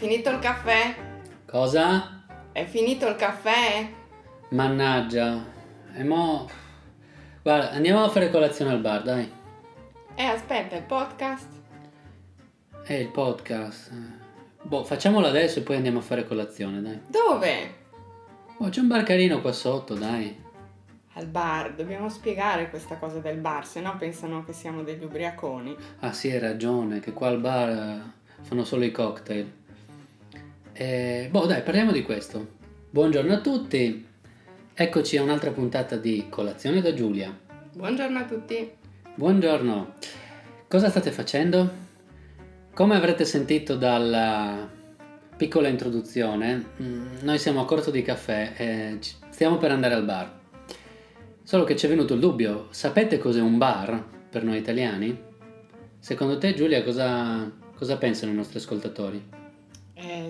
Finito il caffè? Cosa? È finito il caffè? Mannaggia. E mo... Guarda, andiamo a fare colazione al bar, dai. Eh, aspetta, il podcast? Eh, il podcast. Boh, facciamolo adesso e poi andiamo a fare colazione, dai. Dove? Oh, c'è un bar carino qua sotto, dai. Al bar, dobbiamo spiegare questa cosa del bar, se no pensano che siamo degli ubriaconi. Ah sì, hai ragione, che qua al bar eh, fanno solo i cocktail. Eh, boh, dai, parliamo di questo. Buongiorno a tutti. Eccoci a un'altra puntata di Colazione da Giulia. Buongiorno a tutti. Buongiorno. Cosa state facendo? Come avrete sentito dalla piccola introduzione, mm, noi siamo a corto di caffè e stiamo per andare al bar. Solo che ci è venuto il dubbio, sapete cos'è un bar per noi italiani? Secondo te Giulia cosa, cosa pensano i nostri ascoltatori?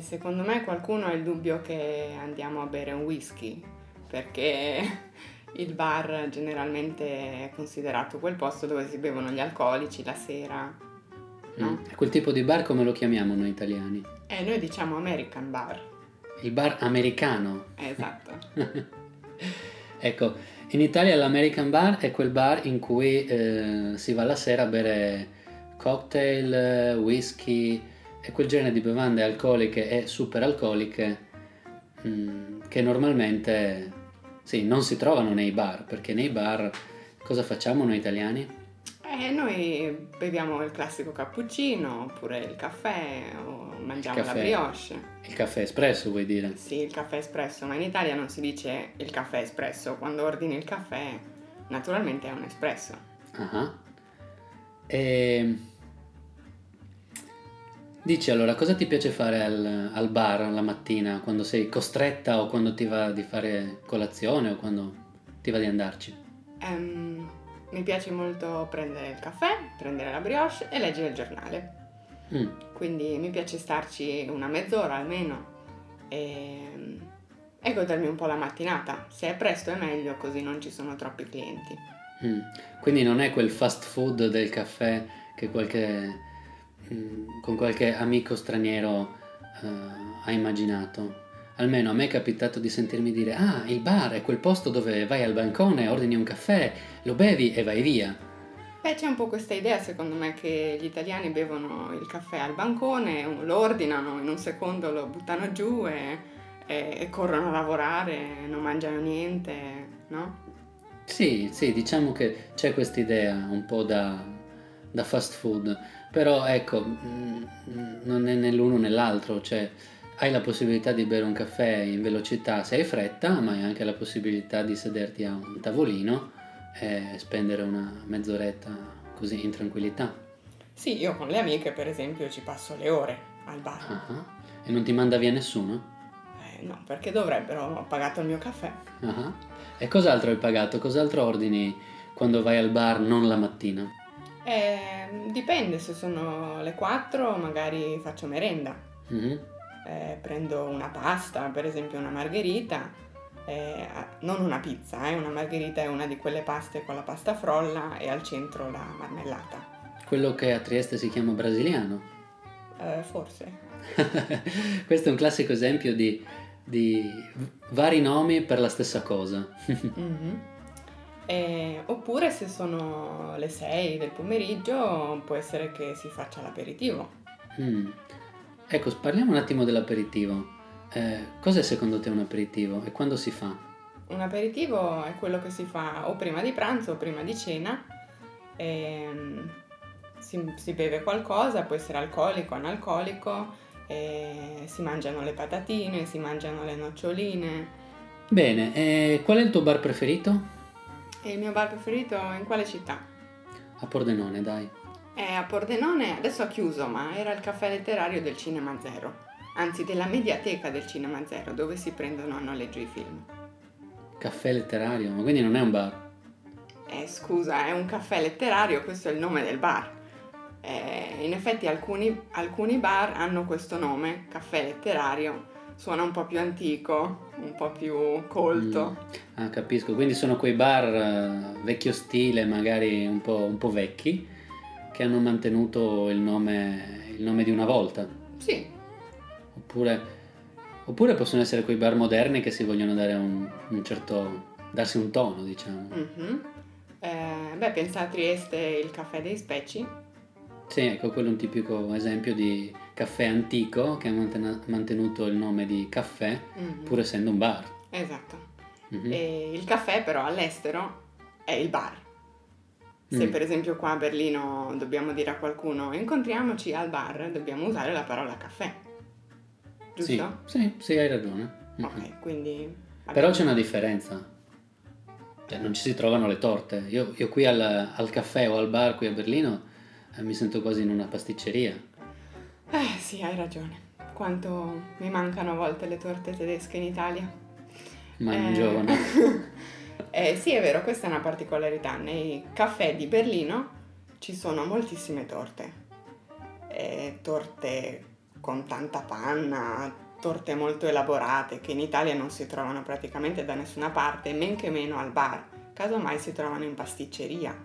Eh, secondo me qualcuno ha il dubbio che andiamo a bere un whisky, perché il bar generalmente è considerato quel posto dove si bevono gli alcolici la sera. No? Mm, Quel tipo di bar come lo chiamiamo noi italiani? E noi diciamo American bar. Il bar americano. Eh, Esatto. Ecco, in Italia l'American Bar è quel bar in cui eh, si va la sera a bere cocktail, eh, whisky e quel genere di bevande alcoliche e super alcoliche mm, che normalmente sì, non si trovano nei bar, perché nei bar cosa facciamo noi italiani? Eh, noi beviamo il classico cappuccino, oppure il caffè, o mangiamo Il la caffè. brioche. Il caffè espresso vuoi dire? Sì, il caffè espresso, ma in Italia non si dice il caffè espresso. Quando ordini il caffè, naturalmente è un espresso. Ah. E... Dici allora, cosa ti piace fare al, al bar la mattina quando sei costretta o quando ti va di fare colazione o quando ti va di andarci? Ehm, mi piace molto prendere il caffè, prendere la brioche e leggere il giornale. Mm, Quindi mi piace starci una mezz'ora almeno e, e godermi un po' la mattinata. Se è presto è meglio, così non ci sono troppi clienti. mm. Quindi non è quel fast food del caffè che qualche, mm, con qualche amico straniero eh, ha immaginato. Almeno a me è capitato di sentirmi dire Ah, il bar è quel posto dove vai al bancone, ordini un caffè, lo bevi e vai via. Beh, c'è un po' questa idea, secondo me, che gli italiani bevono il caffè al bancone, lo ordinano, in un secondo lo buttano giù e, e- e corrono a lavorare, non mangiano niente, no? Sì, sì, diciamo che c'è questa idea un po' da, da fast food, però ecco, mm, mm, non è né l'uno né l'altro, cioè hai la possibilità di bere un caffè in velocità se hai fretta, ma hai anche la possibilità di sederti a un tavolino e spendere una mezz'oretta così in tranquillità. Sì, io con le amiche, per esempio, ci passo le ore al bar. Ah, E non ti manda via nessuno? Eh, no, perché dovrebbero, ho pagato il mio caffè. Ah. E cos'altro hai pagato? Cos'altro ordini quando vai al bar non la mattina? Eh, dipende, se sono le 4 magari faccio merenda. Mhm. Eh, prendo una pasta, per esempio una margherita, eh, non una pizza, eh, una margherita è una di quelle paste con la pasta frolla e al centro la marmellata. Quello che a Trieste si chiama brasiliano. Eh, forse. Questo è un classico esempio di, di vari nomi per la stessa cosa. Mhm. Eh, oppure se sono le 6 del pomeriggio può essere che si faccia l'aperitivo. Mm. Ecco, parliamo un attimo dell'aperitivo. Eh, cos'è secondo te un aperitivo e quando si fa? Un aperitivo è quello che si fa o prima di pranzo o prima di cena. Ehm, si, si beve qualcosa, può essere alcolico o analcolico, e si mangiano le patatine, si mangiano le noccioline. Bene, e qual è il tuo bar preferito? E il mio bar preferito in quale città? A Pordenone, dai. È a Pordenone, adesso ha chiuso, ma era il caffè letterario del Cinema Zero, anzi della mediateca del Cinema Zero, dove si prendono a noleggio i film. Caffè letterario, ma quindi non è un bar. Eh, scusa, è un caffè letterario, questo è il nome del bar. Eh, in effetti alcuni, alcuni bar hanno questo nome, caffè letterario, suona un po' più antico, un po' più colto. Ah, capisco. Quindi sono quei bar eh, vecchio stile, magari un po', un po' vecchi, che hanno mantenuto il nome, il nome di una volta. Sì, oppure, oppure possono essere quei bar moderni che si vogliono dare un, un certo, darsi un tono, diciamo. Mhm. Eh, beh, pensa a Trieste il caffè dei Speci. Sì, ecco, quello è un tipico esempio di caffè antico che ha manten- mantenuto il nome di caffè, Mhm. pur essendo un bar. Esatto. Mhm. E il caffè però all'estero è il bar. Se Mm. per esempio qua a Berlino dobbiamo dire a qualcuno incontriamoci al bar, dobbiamo usare la parola caffè. Sì, Giusto? sì, sì, hai ragione. Mhm. Ok, quindi... Però c'è una differenza. Cioè, non ci si trovano le torte. Io, io qui al, al caffè o al bar qui a Berlino mi sento quasi in una pasticceria. Eh sì, hai ragione. Quanto mi mancano a volte le torte tedesche in Italia. Ma Eh, giovane. eh, sì, è vero, questa è una particolarità. Nei caffè di Berlino ci sono moltissime torte. Eh, torte con tanta panna, torte molto elaborate che in Italia non si trovano praticamente da nessuna parte, men che meno al bar. Casomai si trovano in pasticceria.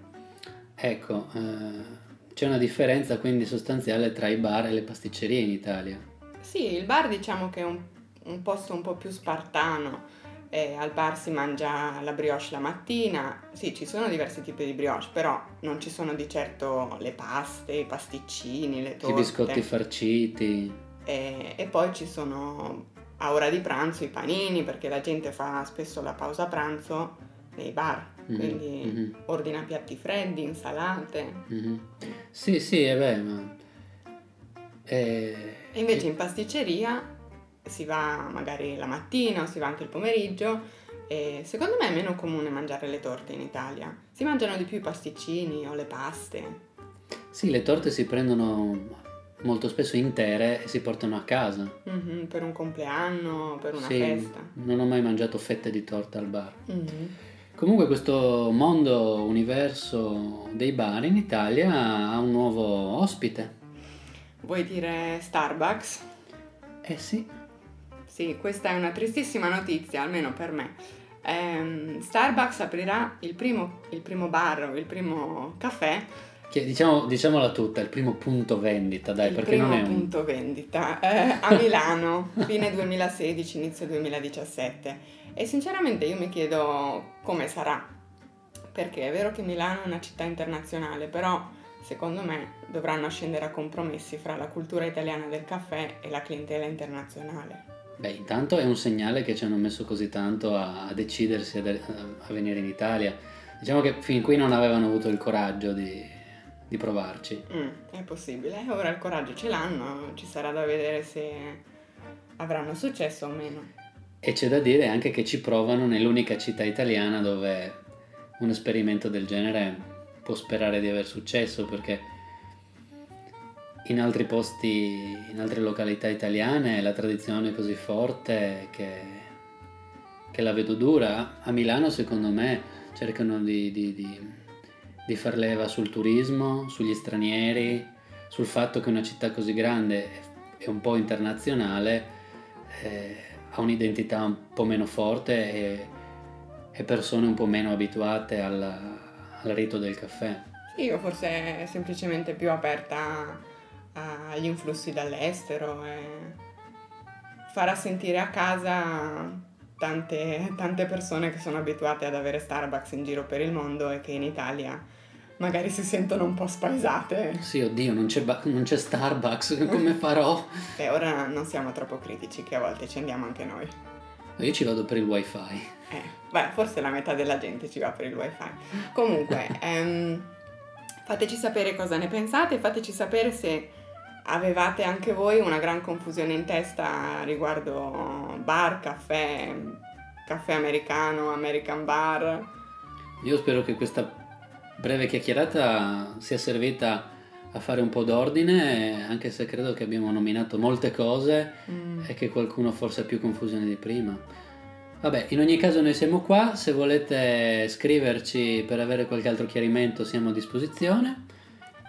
Ecco, eh, c'è una differenza quindi sostanziale tra i bar e le pasticcerie in Italia. Sì, il bar diciamo che è un, un posto un po' più spartano. Eh, al bar si mangia la brioche la mattina. Sì, ci sono diversi tipi di brioche, però non ci sono di certo le paste, i pasticcini, le I torte. biscotti farciti. E, e poi ci sono a ora di pranzo i panini, perché la gente fa spesso la pausa pranzo nei bar. Mhm, Quindi mhm. ordina piatti freddi, insalate. Mhm. Sì, sì, è vero, ma... eh, E invece in pasticceria si va magari la mattina o si va anche il pomeriggio e secondo me è meno comune mangiare le torte in Italia. Si mangiano di più i pasticcini o le paste. Sì, le torte si prendono molto spesso intere e si portano a casa. Mhm, per un compleanno, per una Sì, festa. non ho mai mangiato fette di torta al bar. Mhm. Comunque questo mondo, universo dei bar in Italia ha un nuovo ospite. Vuoi dire Starbucks? Eh sì, Sì, questa è una tristissima notizia, almeno per me. Ehm, Starbucks aprirà il primo, il primo bar o il primo caffè diciamo, diciamola tutta, il primo punto vendita, dai, il perché primo non è un... punto vendita eh, a Milano, fine 2016, inizio 2017. E sinceramente io mi chiedo come sarà, perché è vero che Milano è una città internazionale, però secondo me dovranno scendere a compromessi fra la cultura italiana del caffè e la clientela internazionale. Beh, intanto è un segnale che ci hanno messo così tanto a, a decidersi ad- a, venire in Italia. Diciamo che fin qui non avevano avuto il coraggio di, di provarci. Mm, è possibile, ora il coraggio ce l'hanno, ci sarà da vedere se avranno successo o meno. E c'è da dire anche che ci provano nell'unica città italiana dove un esperimento del genere può sperare di aver successo perché in altri posti, in altre località italiane la tradizione è così forte che, che la vedo dura. A Milano secondo me cercano di, di, di, di far leva sul turismo, sugli stranieri, sul fatto che una città così grande e un po' internazionale eh, ha un'identità un po' meno forte e, e persone un po' meno abituate al, al rito del caffè. Io forse semplicemente più aperta agli influssi dall'estero e farà sentire a casa tante, tante persone che sono abituate ad avere Starbucks in giro per il mondo e che in Italia magari si sentono un po' spaesate. Sì, oddio, non c'è, ba- non c'è Starbucks, come farò? E ora non siamo troppo critici, che a volte ci andiamo anche noi. Io ci vado per il wifi. Eh, beh, forse la metà della gente ci va per il wifi. Comunque, ehm, fateci sapere cosa ne pensate, fateci sapere se avevate anche voi una gran confusione in testa riguardo bar, caffè, caffè americano, American bar. Io spero che questa breve chiacchierata sia servita a fare un po' d'ordine, anche se credo che abbiamo nominato molte cose Mm. e che qualcuno forse ha più confusione di prima. Vabbè, in ogni caso noi siamo qua, se volete scriverci per avere qualche altro chiarimento siamo a disposizione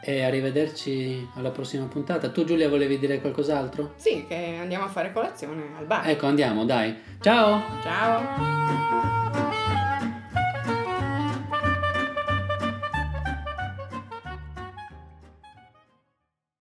e arrivederci alla prossima puntata. Tu Giulia volevi dire qualcos'altro? Sì, che andiamo a fare colazione al bar. Ecco, andiamo, dai. Ciao! Ciao!